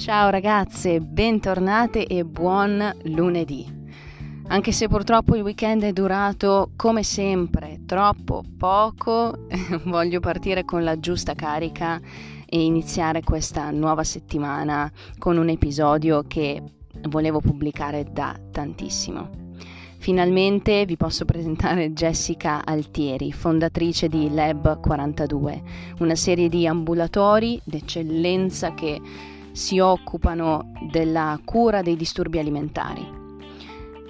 Ciao ragazze, bentornate e buon lunedì. Anche se purtroppo il weekend è durato come sempre troppo poco, voglio partire con la giusta carica e iniziare questa nuova settimana con un episodio che volevo pubblicare da tantissimo. Finalmente vi posso presentare Jessica Altieri, fondatrice di Lab 42, una serie di ambulatori d'eccellenza che si occupano della cura dei disturbi alimentari.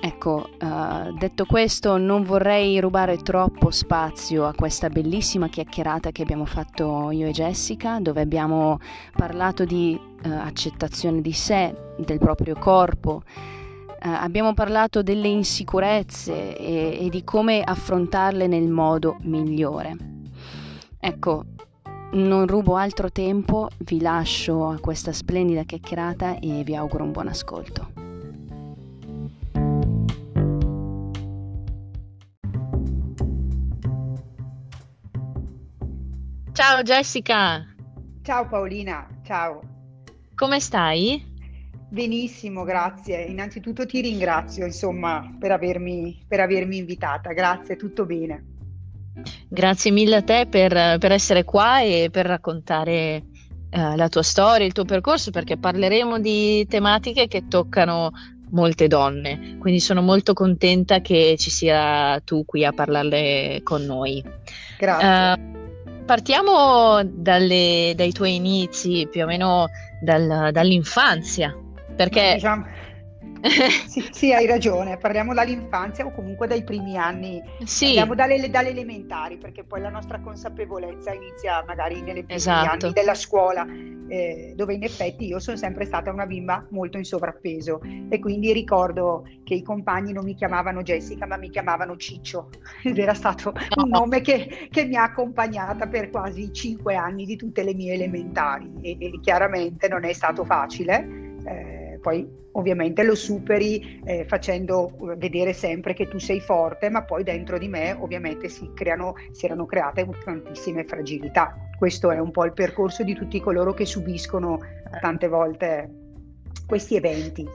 Ecco, uh, detto questo, non vorrei rubare troppo spazio a questa bellissima chiacchierata che abbiamo fatto io e Jessica, dove abbiamo parlato di uh, accettazione di sé, del proprio corpo, eh, abbiamo parlato delle insicurezze e, e di come affrontarle nel modo migliore. Ecco, non rubo altro tempo, vi lascio a questa splendida chiacchierata e vi auguro un buon ascolto. Ciao Jessica! Ciao Paolina, ciao! Come stai? Benissimo, grazie. Innanzitutto ti ringrazio, insomma, per avermi, per avermi invitata. Grazie, tutto bene. Grazie mille a te per, per essere qua e per raccontare eh, la tua storia, il tuo percorso, perché parleremo di tematiche che toccano molte donne, quindi sono molto contenta che ci sia tu qui a parlarle con noi. Grazie. Uh, partiamo dalle, dai tuoi inizi, più o meno dal, dall'infanzia. Perché... Diciamo, sì, sì, hai ragione, parliamo dall'infanzia o comunque dai primi anni, sì. parliamo dalle, dalle, elementari perché poi la nostra consapevolezza inizia magari nei primi esatto. anni della scuola, eh, dove in effetti io sono sempre stata una bimba molto in sovrappeso e quindi ricordo che i compagni non mi chiamavano Jessica ma mi chiamavano Ciccio ed era stato un nome che, che mi ha accompagnata per quasi cinque anni di tutte le mie elementari e, e chiaramente non è stato facile. Eh, poi ovviamente lo superi eh, facendo vedere sempre che tu sei forte, ma poi dentro di me ovviamente si, creano, si erano create tantissime fragilità. Questo è un po' il percorso di tutti coloro che subiscono tante volte questi eventi.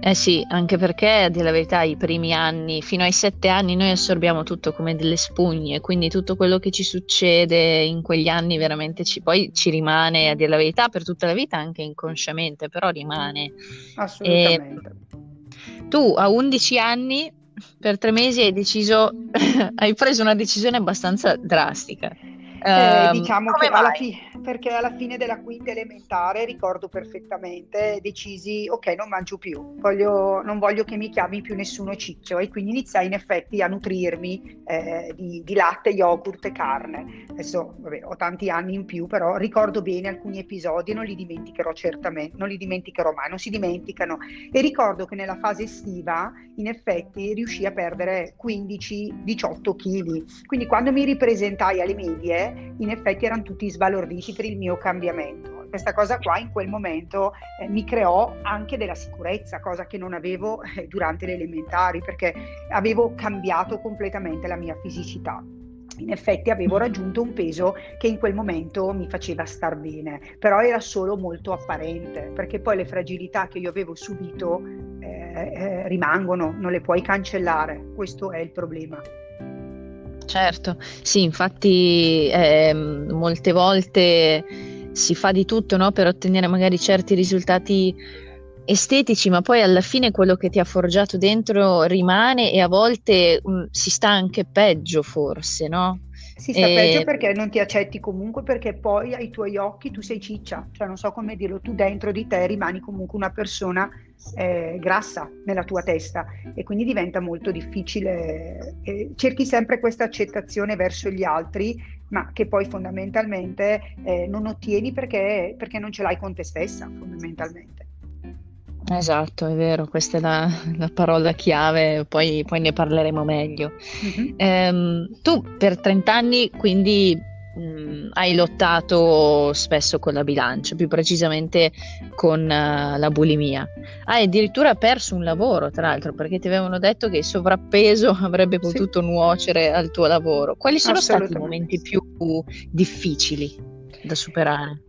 Eh sì, anche perché a dire la verità i primi anni, fino ai sette anni noi assorbiamo tutto come delle spugne, quindi tutto quello che ci succede in quegli anni veramente ci, poi ci rimane a dire la verità per tutta la vita, anche inconsciamente, però rimane. Assolutamente. E tu a 11 anni, per tre mesi hai deciso, hai preso una decisione abbastanza drastica. Eh, um, diciamo che alla, fi- perché alla, fine della quinta elementare ricordo perfettamente, decisi ok non mangio più, voglio, non voglio che mi chiami più nessuno ciccio e quindi iniziai in effetti a nutrirmi eh, di, di, latte, yogurt e carne. Adesso vabbè, ho tanti anni in più, però ricordo bene alcuni episodi, non li dimenticherò certamente, non li dimenticherò mai, non si dimenticano. E ricordo che nella fase estiva in effetti riuscii a perdere 15-18 kg. Quindi quando mi ripresentai alle medie in effetti erano tutti sbalorditi per il mio cambiamento. Questa cosa qua in quel momento eh, mi creò anche della sicurezza, cosa che non avevo eh, durante le elementari, perché avevo cambiato completamente la mia fisicità in effetti avevo raggiunto un peso che in quel momento mi faceva star bene, però era solo molto apparente, perché poi le fragilità che io avevo subito eh, eh, rimangono, non le puoi cancellare, questo è il problema. Certo, sì, infatti eh, molte volte si fa di tutto no, per ottenere magari certi risultati estetici, ma poi alla fine quello che ti ha forgiato dentro rimane e a volte mh, mm, si sta anche peggio forse, no? Si sta e... peggio perché non ti accetti comunque perché poi ai tuoi occhi tu sei ciccia, cioè non so come dirlo, tu dentro di te rimani comunque una persona eh, grassa nella tua testa e quindi diventa molto difficile. Eh, cerchi sempre questa accettazione verso gli altri, ma che poi fondamentalmente eh, non ottieni perché, perché non ce l'hai con te stessa, fondamentalmente. Esatto, è vero, questa è la, la parola chiave, poi, poi, ne parleremo meglio. Mm-hmm. Ehm, tu per 30 anni quindi mh, mm, hai lottato spesso con la bilancia, più precisamente con uh, la bulimia. Hai addirittura perso un lavoro, tra l'altro, perché ti avevano detto che il sovrappeso avrebbe potuto sì. nuocere al tuo lavoro. Quali sono stati i momenti più difficili da superare?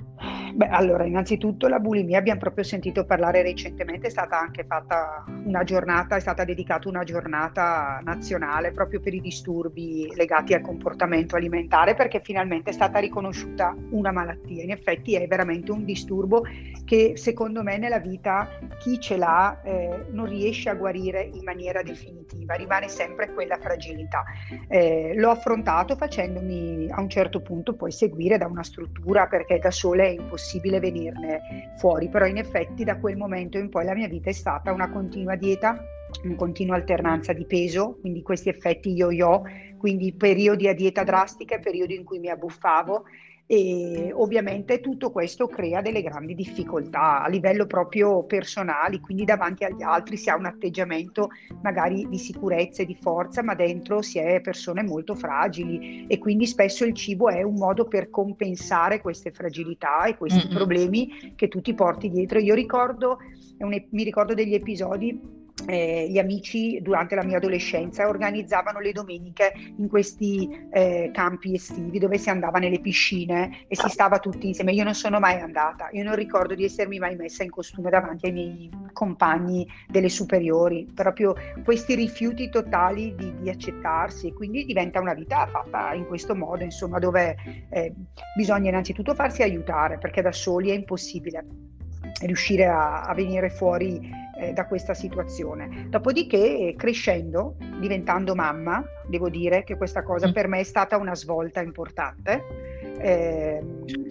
Beh, allora, innanzitutto la bulimia abbiamo proprio sentito parlare recentemente, è stata anche fatta una giornata, è stata dedicata una giornata nazionale proprio per i disturbi legati al comportamento alimentare perché finalmente è stata riconosciuta una malattia. In effetti è veramente un disturbo che secondo me nella vita chi ce l'ha eh, non riesce a guarire in maniera definitiva, rimane sempre quella fragilità. Eh, l'ho affrontato facendomi a un certo punto poi seguire da una struttura perché da sola è impossibile possibile venirne fuori, però in effetti da quel momento in poi la mia vita è stata una continua dieta, una continua alternanza di peso, quindi questi effetti yo-yo, quindi periodi a dieta drastica periodi in cui mi abbuffavo e ovviamente tutto questo crea delle grandi difficoltà a livello proprio personale, quindi davanti agli altri si ha un atteggiamento magari di sicurezza e di forza, ma dentro si è persone molto fragili e quindi spesso il cibo è un modo per compensare queste fragilità e questi mm-hmm. problemi che tu ti porti dietro. Io ricordo, mi ricordo degli episodi eh, gli amici durante la mia adolescenza organizzavano le domeniche in questi eh, campi estivi dove si andava nelle piscine e si stava tutti insieme. Io non sono mai andata, io non ricordo di essermi mai messa in costume davanti ai miei compagni delle superiori, proprio questi rifiuti totali di, di accettarsi e quindi diventa una vita fatta in questo modo, insomma, dove eh, bisogna innanzitutto farsi aiutare perché da soli è impossibile riuscire a, a venire fuori eh, da questa situazione. Dopodiché, crescendo, diventando mamma, devo dire che questa cosa mm. per me è stata una svolta importante. Eh,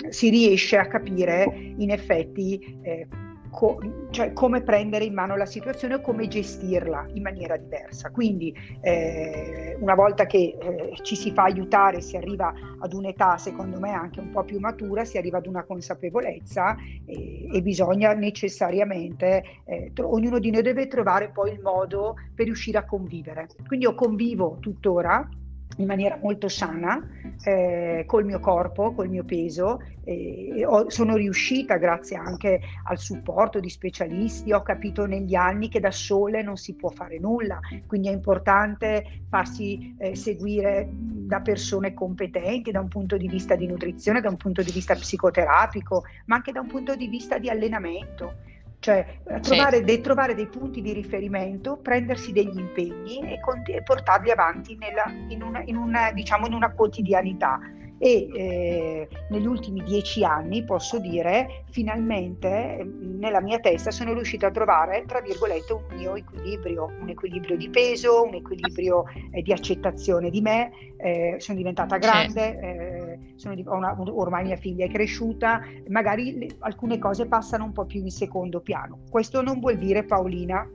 si riesce a capire in effetti eh, co- cioè come prendere in mano la situazione o come gestirla in maniera diversa. Quindi eh, una volta che eh, ci si fa aiutare, si arriva ad un'età secondo me anche un po' più matura, si arriva ad una consapevolezza e, e bisogna necessariamente, eh, tro- ognuno di noi deve trovare poi il modo per riuscire a convivere. Quindi io convivo tuttora in maniera molto sana eh, col mio corpo, col mio peso. Eh, ho, sono riuscita, grazie anche al supporto di specialisti, ho capito negli anni che da sole non si può fare nulla, quindi è importante farsi eh, seguire da persone competenti da un punto di vista di nutrizione, da un punto di vista psicoterapico, ma anche da un punto di vista di allenamento cioè trovare, sì. de, trovare, dei punti di riferimento, prendersi degli impegni e, con, e portarli avanti nella, in, una, in, una, diciamo, in una quotidianità e eh, negli ultimi dieci anni posso dire finalmente nella mia testa sono riuscita a trovare tra virgolette un mio equilibrio, un equilibrio di peso, un equilibrio eh, di accettazione di me, eh, sono diventata grande, eh, sono, una, ormai mia figlia è cresciuta, magari le, alcune cose passano un po' più in secondo piano. Questo non vuol dire Paolina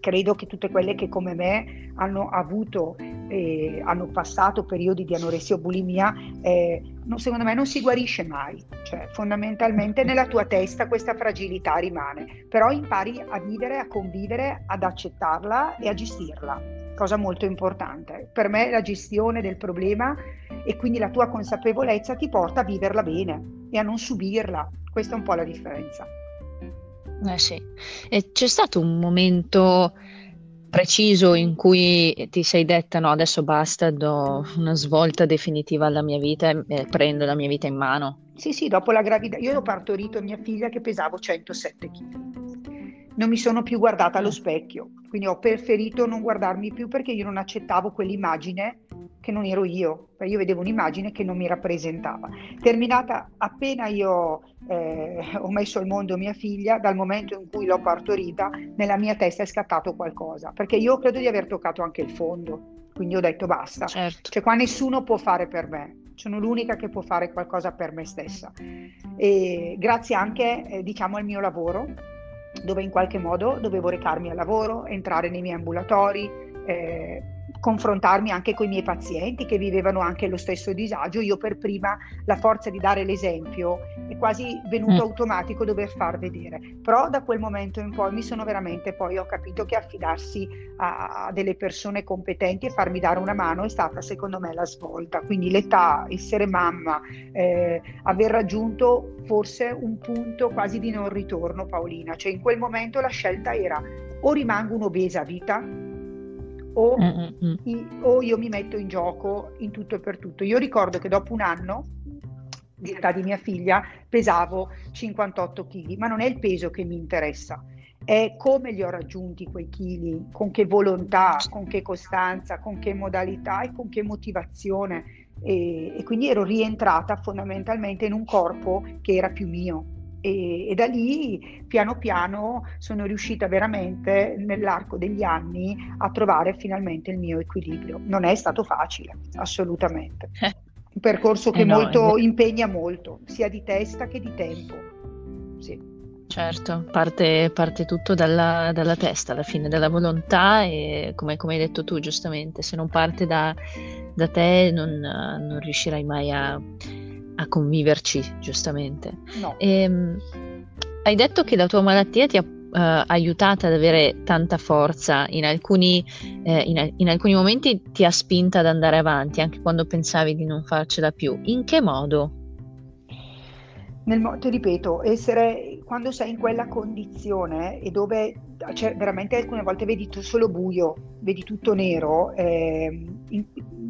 credo che tutte quelle che come me hanno avuto e hanno passato periodi di anoressia o bulimia, eh, no, secondo me non si guarisce mai, cioè fondamentalmente nella tua testa questa fragilità rimane, però impari a vivere, a convivere, ad accettarla e a gestirla, cosa molto importante. Per me la gestione del problema e quindi la tua consapevolezza ti porta a viverla bene e a non subirla, questa è un po' la differenza. Eh sì, e c'è stato un momento preciso in cui ti sei detta no, adesso basta, do una svolta definitiva alla mia vita e prendo la mia vita in mano? Sì, sì, dopo la gravidanza, io ho partorito mia figlia che pesavo 107 kg. Non mi sono più guardata allo specchio, quindi ho preferito non guardarmi più perché io non accettavo quell'immagine che non ero io, io vedevo un'immagine che non mi rappresentava. Terminata appena io eh, ho messo al mondo mia figlia, dal momento in cui l'ho partorita, nella mia testa è scattato qualcosa, perché io credo di aver toccato anche il fondo, quindi ho detto basta, certo. cioè qua nessuno può fare per me, sono l'unica che può fare qualcosa per me stessa. E grazie anche eh, diciamo al mio lavoro, dove in qualche modo dovevo recarmi al lavoro, entrare nei miei ambulatori, eh, confrontarmi anche con i miei pazienti che vivevano anche lo stesso disagio, io per prima la forza di dare l'esempio è quasi venuto mm. automatico dover far vedere. Però da quel momento in poi mi sono veramente poi ho capito che affidarsi a, a delle persone competenti e farmi dare una mano è stata secondo me la svolta. Quindi l'età, essere mamma, eh, aver raggiunto forse un punto quasi di non ritorno Paolina, cioè in quel momento la scelta era o rimango un'obesa a vita o, mm, i, o io mi metto in gioco in tutto e per tutto. Io ricordo che dopo un anno di età di mia figlia, pesavo 58 kg, ma non è il peso che mi interessa, è come li ho raggiunti quei chili, con che volontà, con che costanza, con che modalità e con che motivazione. E, e quindi ero rientrata fondamentalmente in un corpo che era più mio. E, e, da lì piano piano sono riuscita veramente nell'arco degli anni a trovare finalmente il mio equilibrio. Non è stato facile, assolutamente. Un percorso che eh no, molto, impegna molto, sia di testa che di tempo. Sì. Certo, parte, parte tutto dalla, dalla, testa, alla fine, dalla volontà e come, come, hai detto tu giustamente, se non parte da, da te non, non, riuscirai mai a, a conviverci, giustamente. No. E, ehm, hai detto che la tua malattia ti ha uh, aiutata ad avere tanta forza, in alcuni, eh, in, in alcuni momenti ti ha spinta ad andare avanti, anche quando pensavi di non farcela più. In che modo? Nel, ti ripeto, essere quando sei in quella condizione e dove cioè, veramente alcune volte vedi tu solo buio, vedi tutto nero, eh, in,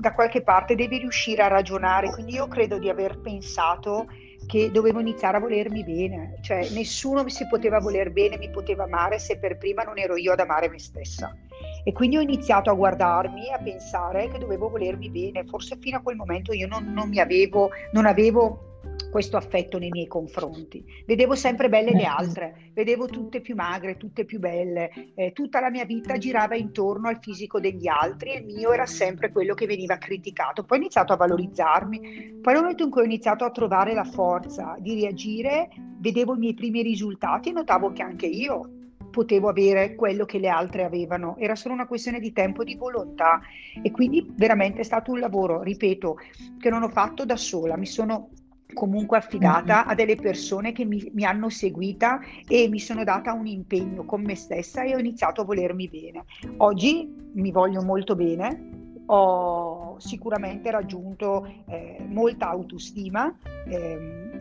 da qualche parte devi riuscire a ragionare. Quindi io credo di aver pensato che dovevo iniziare a volermi bene, cioè nessuno mi si poteva voler bene, mi poteva amare se per prima non ero io ad amare me stessa. E quindi ho iniziato a guardarmi, a pensare che dovevo volermi bene. Forse fino a quel momento io non, non mi avevo, non avevo questo affetto nei miei confronti. Vedevo sempre belle le altre, vedevo tutte più magre, tutte più belle, eh, tutta la mia vita girava intorno al fisico degli altri e il mio era sempre quello che veniva criticato. Poi ho iniziato a valorizzarmi, poi nel momento in cui ho iniziato a trovare la forza di reagire, vedevo i miei primi risultati e notavo che anche io potevo avere quello che le altre avevano, era solo una questione di tempo e di volontà e quindi veramente è stato un lavoro, ripeto, che non ho fatto da sola, mi sono comunque affidata a delle persone che mi, mi, hanno seguita e mi sono data un impegno con me stessa e ho iniziato a volermi bene. Oggi mi voglio molto bene, ho sicuramente raggiunto eh, molta autostima. Eh,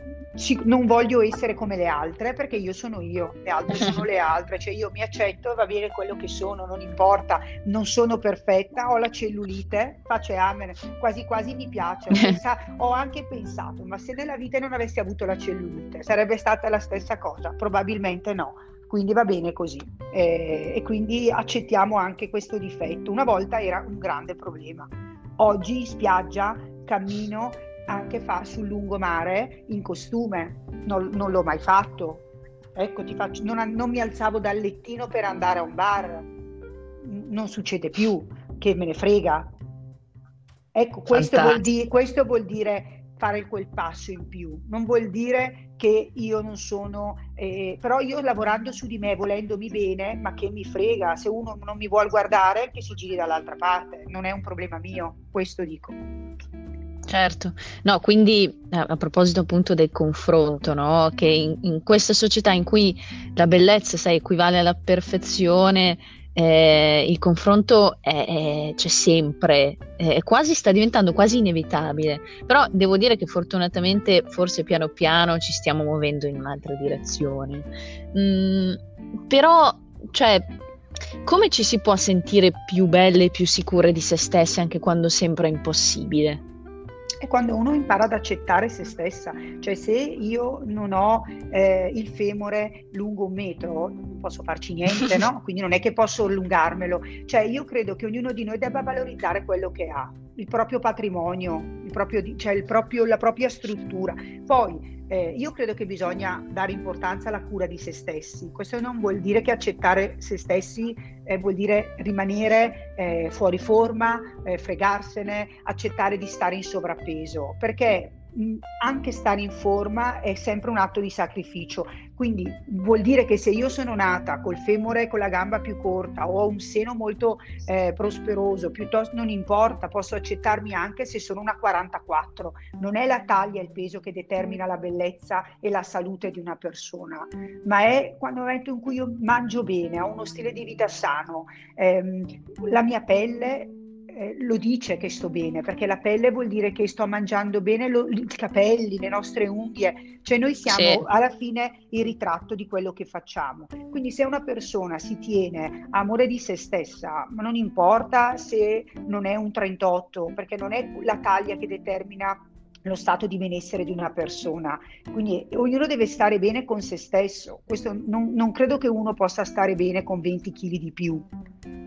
non voglio essere come le altre perché io sono io, le altre sono le altre, cioè io mi accetto e va bene quello che sono, non importa, non sono perfetta, ho la cellulite, face amen, quasi quasi mi piace, ho, pensato, ho anche pensato, ma se nella vita non avessi avuto la cellulite sarebbe stata la stessa cosa? Probabilmente no, quindi va bene così eh, e quindi accettiamo anche questo difetto. Una volta era un grande problema, oggi in spiaggia cammino anche fa sul lungomare in costume, non, non l'ho mai fatto. Ecco, ti faccio, non, non, mi alzavo dal lettino per andare a un bar, non succede più, che me ne frega. Ecco, questo vuol, di, questo vuol, dire fare quel passo in più, non vuol dire che io non sono, eh, però io lavorando su di me, volendomi bene, ma che mi frega, se uno non mi vuole guardare, che si giri dall'altra parte, non è un problema mio, questo dico. Certo, no, quindi a, a proposito appunto del confronto, no? che in, in, questa società in cui la bellezza sai, equivale alla perfezione, eh, il confronto è, è, c'è sempre, è quasi, sta diventando quasi inevitabile, però devo dire che fortunatamente forse piano piano ci stiamo muovendo in un'altra direzione. Mm, però, cioè, come ci si può sentire più belle e più sicure di se stesse anche quando sembra impossibile? È quando uno impara ad accettare se stessa, cioè se io non ho eh, il femore lungo un metro, non posso farci niente, no? Quindi non è che posso allungarmelo, cioè io credo che ognuno di noi debba valorizzare quello che ha, il proprio patrimonio, il proprio, cioè il proprio, la propria struttura. Poi eh, io credo che bisogna dare importanza alla cura di se stessi. Questo non vuol dire che accettare se stessi eh, vuol dire rimanere eh, fuori forma, eh, fregarsene, accettare di stare in sovrappeso, perché anche stare in forma è sempre un atto di sacrificio. Quindi vuol dire che se io sono nata col femore con la gamba più corta o ho un seno molto eh, prosperoso, piuttosto non importa, posso accettarmi anche se sono una 44. Non è la taglia e il peso che determina la bellezza e la salute di una persona, ma è quando nel momento in cui io mangio bene, ho uno stile di vita sano, ehm, la mia pelle eh, lo dice che sto bene, perché la pelle vuol dire che sto mangiando bene lo, i capelli, le nostre unghie, cioè noi siamo sì. alla fine il ritratto di quello che facciamo. Quindi se una persona si tiene amore di se stessa, ma non importa se non è un 38, perché non è la taglia che determina lo stato di benessere di una persona. Quindi ognuno deve stare bene con se stesso. Questo non, non credo che uno possa stare bene con 20 kg di più.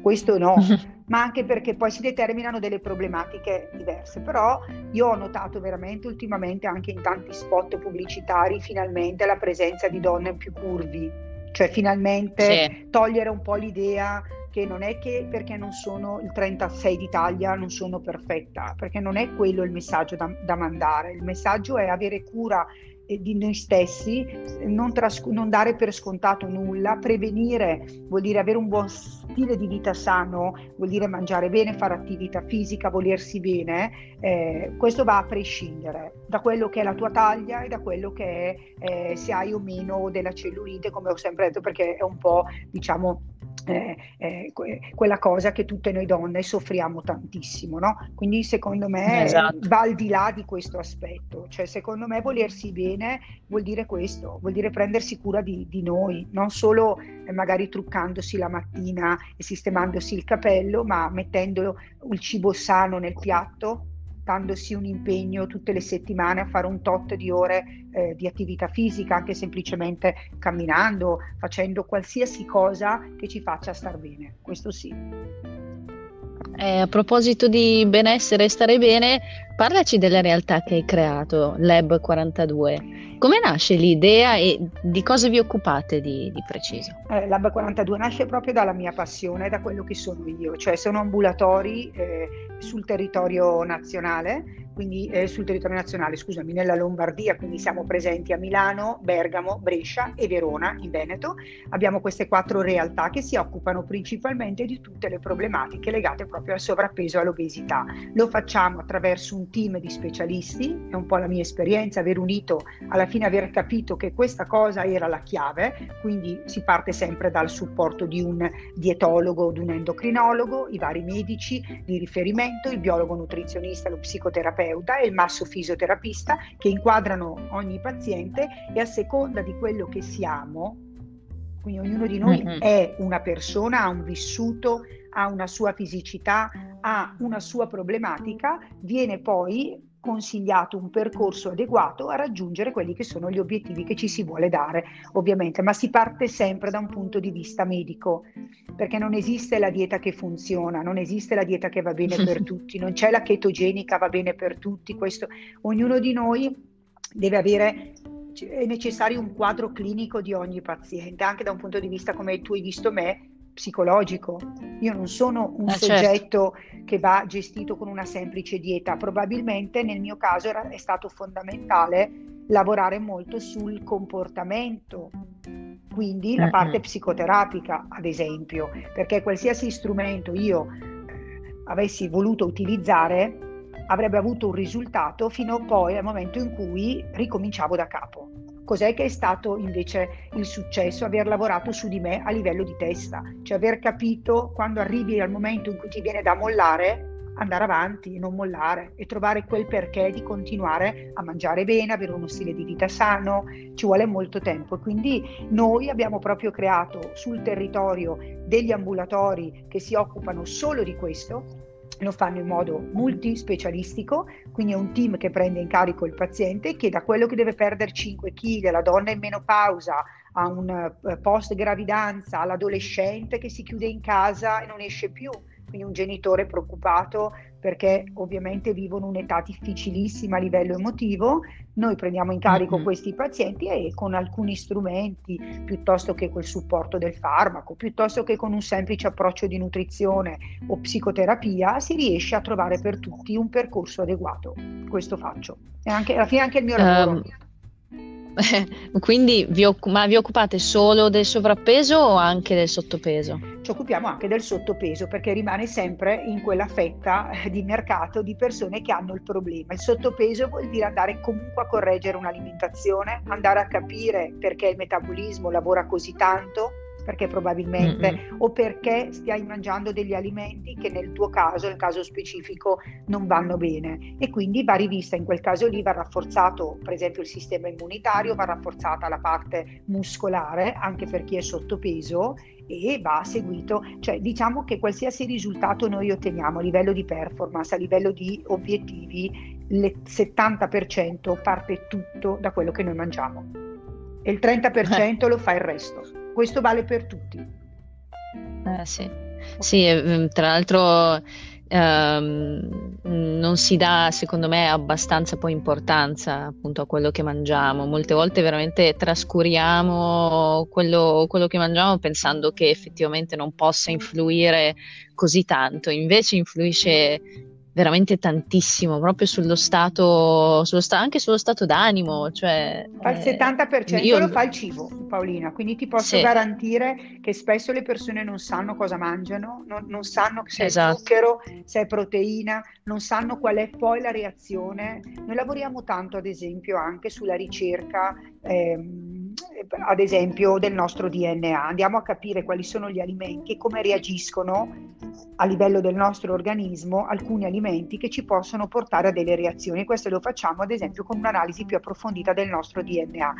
Questo no, ma anche perché poi si determinano delle problematiche diverse. Però io ho notato veramente ultimamente anche in tanti spot pubblicitari finalmente la presenza di donne più curvi, cioè finalmente sì. togliere un po' l'idea che non è che perché non sono il 36 d'Italia non sono perfetta, perché non è quello il messaggio da, da mandare, il messaggio è avere cura eh, di noi stessi, non, tras- non, dare per scontato nulla, prevenire vuol dire avere un buon stile di vita sano, vuol dire mangiare bene, fare attività fisica, volersi bene, eh, questo va a prescindere da quello che è la tua taglia e da quello che è eh, se hai o meno della cellulite, come ho sempre detto, perché è un po' diciamo eh, eh, que- quella cosa che tutte noi donne soffriamo tantissimo, no? Quindi secondo me esatto. va al di là di questo aspetto, cioè secondo me volersi bene vuol dire questo, vuol dire prendersi cura di, di noi, non solo eh, magari truccandosi la mattina e sistemandosi il capello, ma mettendo il cibo sano nel piatto, dandosi un impegno tutte le settimane a fare un tot di ore eh, di attività fisica, anche semplicemente camminando, facendo qualsiasi cosa che ci faccia star bene, questo sì. Eh, a proposito di benessere e stare bene, parlaci della realtà che hai creato, Lab 42. Come nasce l'idea e di cosa vi occupate di, di preciso? Eh, Lab 42 nasce proprio dalla mia passione, da quello che sono io, cioè sono ambulatori eh, sul territorio nazionale quindi eh, sul territorio nazionale, scusami, nella Lombardia, quindi siamo presenti a Milano, Bergamo, Brescia e Verona in Veneto. Abbiamo queste quattro realtà che si occupano principalmente di tutte le problematiche legate proprio al sovrappeso e all'obesità. Lo facciamo attraverso un team di specialisti, è un po' la mia esperienza, aver unito, alla fine aver capito che questa cosa era la chiave, quindi si parte sempre dal supporto di un dietologo di un endocrinologo, i vari medici di riferimento, il biologo nutrizionista, lo psicoterapeuta, terapeuta e il masso fisioterapista che inquadrano ogni paziente e a seconda di quello che siamo, quindi ognuno di noi mm-hmm. è una persona, ha un vissuto, ha una sua fisicità, ha una sua problematica, viene poi consigliato un percorso adeguato a raggiungere quelli che sono gli obiettivi che ci si vuole dare, ovviamente, ma si parte sempre da un punto di vista medico, perché non esiste la dieta che funziona, non esiste la dieta che va bene per tutti, non c'è la chetogenica va bene per tutti, questo ognuno di noi deve avere è necessario un quadro clinico di ogni paziente, anche da un punto di vista come tu hai visto me, psicologico. Io non sono un eh, soggetto certo. che va gestito con una semplice dieta, probabilmente nel mio caso era, è stato fondamentale lavorare molto sul comportamento, quindi la parte psicoterapica ad esempio, perché qualsiasi strumento io eh, avessi voluto utilizzare avrebbe avuto un risultato fino poi al momento in cui ricominciavo da capo. Cos'è che è stato invece il successo? Aver lavorato su di me a livello di testa, cioè aver capito quando arrivi al momento in cui ti viene da mollare, andare avanti, non mollare e trovare quel perché di continuare a mangiare bene, avere uno stile di vita sano, ci vuole molto tempo. Quindi noi abbiamo proprio creato sul territorio degli ambulatori che si occupano solo di questo lo fanno in modo multispecialistico, quindi è un team che prende in carico il paziente che da quello che deve perdere 5 kg, la donna in menopausa, a un eh, post gravidanza, all'adolescente che si chiude in casa e non esce più, quindi un genitore preoccupato perché ovviamente vivono un'età difficilissima a livello emotivo, noi prendiamo in carico mm-hmm. questi pazienti e con alcuni strumenti, piuttosto che col supporto del farmaco, piuttosto che con un semplice approccio di nutrizione o psicoterapia, si riesce a trovare per tutti un percorso adeguato. Questo faccio. E anche, alla fine anche il mio lavoro. Um Quindi vi, occu- vi occupate solo del sovrappeso o anche del sottopeso? Ci occupiamo anche del sottopeso perché rimane sempre in quella fetta di mercato di persone che hanno il problema. Il sottopeso vuol dire andare comunque a correggere un'alimentazione, andare a capire perché il metabolismo lavora così tanto perché probabilmente mm-hmm. o perché stai mangiando degli alimenti che nel tuo caso, nel caso specifico, non vanno bene e quindi va rivista in quel caso lì va rafforzato per esempio il sistema immunitario, va rafforzata la parte muscolare anche per chi è sottopeso e va seguito, cioè diciamo che qualsiasi risultato noi otteniamo a livello di performance, a livello di obiettivi, il 70% parte tutto da quello che noi mangiamo e il 30% eh. lo fa il resto. Questo vale per tutti. Eh, sì. sì, mm, tra l'altro ehm, non si dà secondo me abbastanza poi importanza appunto a quello che mangiamo. Molte volte veramente trascuriamo quello, quello che mangiamo pensando che effettivamente non possa influire così tanto, invece influisce veramente tantissimo proprio sullo stato, sullo sta- anche sullo stato d'animo. Cioè, fa il 70% io... lo fa il cibo, Paolina, quindi ti posso sì. garantire che spesso le persone non sanno cosa mangiano, non, non sanno se esatto. è zucchero, se è proteina, non sanno qual è poi la reazione. Noi lavoriamo tanto, ad esempio, anche sulla ricerca. Ehm, ad esempio del nostro DNA, andiamo a capire quali sono gli alimenti e come reagiscono a livello del nostro organismo alcuni alimenti che ci possono portare a delle reazioni. Questo lo facciamo ad esempio con un'analisi più approfondita del nostro DNA.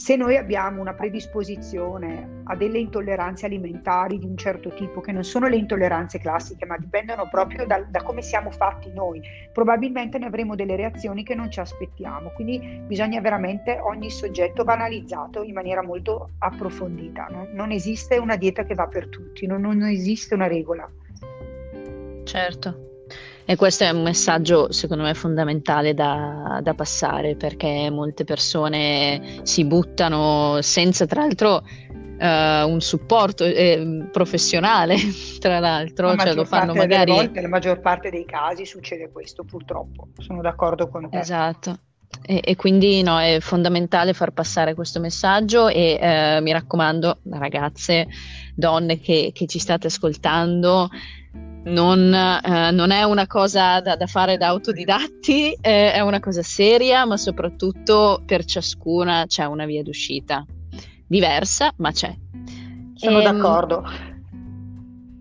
Se noi abbiamo una predisposizione a delle intolleranze alimentari di un certo tipo, che non sono le intolleranze classiche, ma dipendono proprio da, da, come siamo fatti noi, probabilmente ne avremo delle reazioni che non ci aspettiamo. Quindi bisogna veramente ogni soggetto va analizzato in maniera molto approfondita. No? Non esiste una dieta che va per tutti, non, non esiste una regola. Certo. E questo è un messaggio secondo me fondamentale da, da passare perché molte persone si buttano senza tra l'altro Uh, un supporto eh, professionale, tra l'altro, la cioè lo fanno magari. Volte, nella maggior parte dei casi succede questo, purtroppo. Sono d'accordo con te. Esatto. E, e quindi no, è fondamentale far passare questo messaggio e eh, mi raccomando, ragazze, donne che, che ci state ascoltando, non, eh, non, è una cosa da, da fare da autodidatti, eh, è una cosa seria, ma soprattutto per ciascuna c'è una via d'uscita. Diversa, ma c'è. Sono e, ehm, d'accordo.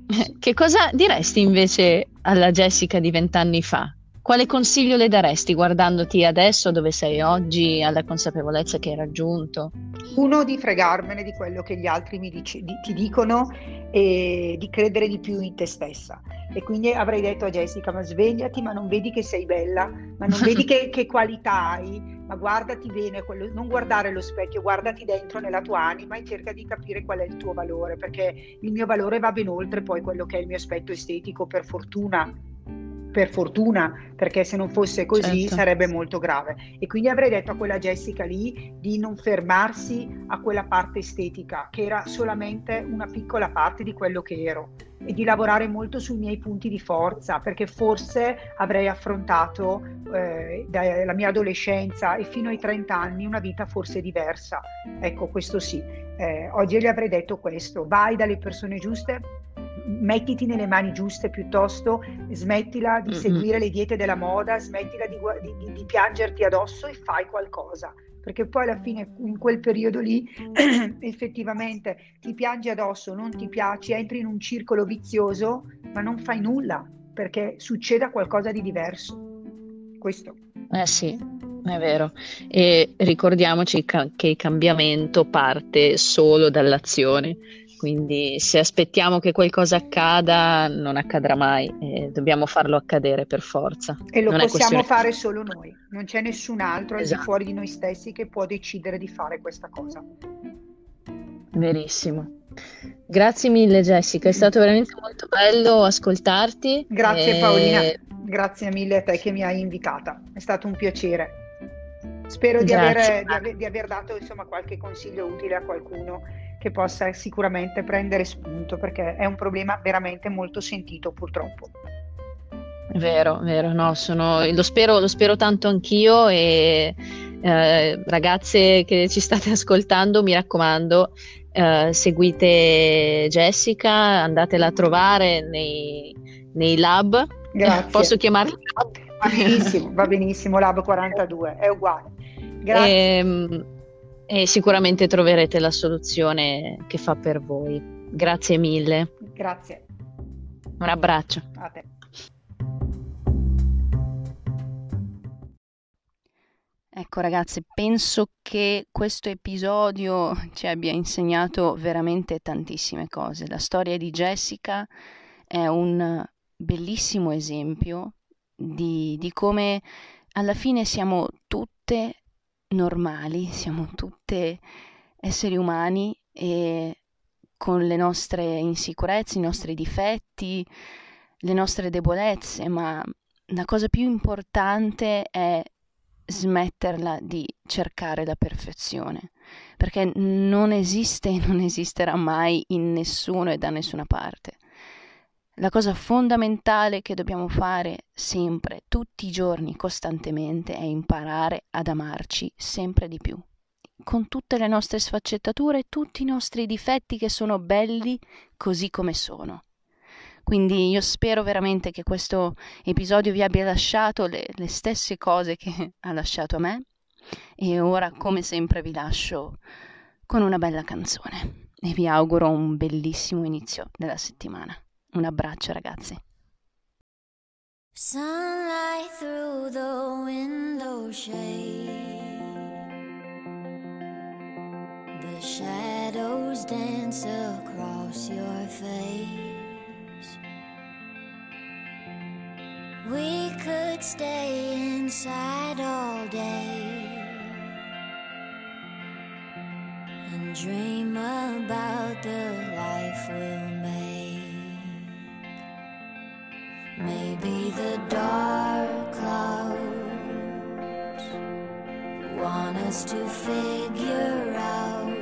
Che cosa diresti invece alla Jessica di vent'anni fa? Quale consiglio le daresti guardandoti adesso dove sei oggi, alla consapevolezza che hai raggiunto? Uno, di fregarmene di quello che gli altri dici, di, ti dicono e di credere di più in te stessa. E quindi avrei detto a Jessica, ma svegliati, ma non vedi che sei bella, ma non vedi che, che qualità hai, ma guardati bene, quello, non guardare lo specchio, guardati dentro nella tua anima e cerca di capire qual è il tuo valore, perché il mio valore va ben oltre poi quello che è il mio aspetto estetico, per fortuna per fortuna, perché se non fosse così certo. sarebbe molto grave. E quindi avrei detto a quella Jessica lì di non fermarsi a quella parte estetica, che era solamente una piccola parte di quello che ero, e di lavorare molto sui miei punti di forza, perché forse avrei affrontato eh, dalla mia adolescenza e fino ai 30 anni una vita forse diversa. Ecco, questo sì. Eh, oggi gli avrei detto questo, vai dalle persone giuste, mettiti nelle mani giuste piuttosto, smettila di mm-hmm. seguire le diete della moda, smettila di, di, di, piangerti addosso e fai qualcosa. Perché poi alla fine in quel periodo lì effettivamente ti piangi addosso, non ti piaci, entri in un circolo vizioso, ma non fai nulla perché succeda qualcosa di diverso. Questo. Eh sì, è vero. E ricordiamoci che il cambiamento parte solo dall'azione. Quindi se aspettiamo che qualcosa accada, non accadrà mai, eh, dobbiamo farlo accadere per forza. E lo non possiamo fare solo noi, non c'è nessun altro esatto. al di esatto. fuori di noi stessi che può decidere di fare questa cosa. Verissimo. Grazie mille Jessica, è stato veramente molto bello ascoltarti. Grazie e... Paolina, grazie mille a te che mi hai invitata, è stato un piacere. Spero di aver, di, aver, di aver, dato insomma, qualche consiglio utile a qualcuno che possa sicuramente prendere spunto perché è un problema veramente molto sentito purtroppo. Vero, vero, no, sono, lo, spero, lo spero tanto anch'io e eh, ragazze che ci state ascoltando, mi raccomando, eh, seguite Jessica, andatela a trovare nei, nei lab. Grazie. Posso chiamarli lab? Va benissimo, va benissimo, Lab 42, è uguale. Grazie. E, ehm, e sicuramente troverete la soluzione che fa per voi. Grazie mille. Grazie. Un abbraccio. A te. Ecco ragazzi, penso che questo episodio ci abbia insegnato veramente tantissime cose. La storia di Jessica è un bellissimo esempio di, di come alla fine siamo tutte normali, siamo tutte esseri umani e con le nostre insicurezze, i nostri difetti, le nostre debolezze, ma la cosa più importante è smetterla di cercare la perfezione, perché non esiste e non esisterà mai in nessuno e da nessuna parte. La cosa fondamentale che dobbiamo fare sempre, tutti i giorni, costantemente, è imparare ad amarci sempre di più, con tutte le nostre sfaccettature, tutti i nostri difetti che sono belli così come sono. Quindi io spero veramente che questo episodio vi abbia lasciato le, le stesse cose che ha lasciato a me e ora come sempre vi lascio con una bella canzone e vi auguro un bellissimo inizio della settimana. Un abbraccio ragazzi. Sunlight through the window shade The shadows dance across your face We could stay inside all day And dream about the life we'll the dark clouds want us to figure out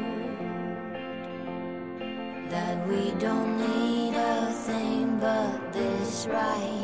that we don't need a thing but this right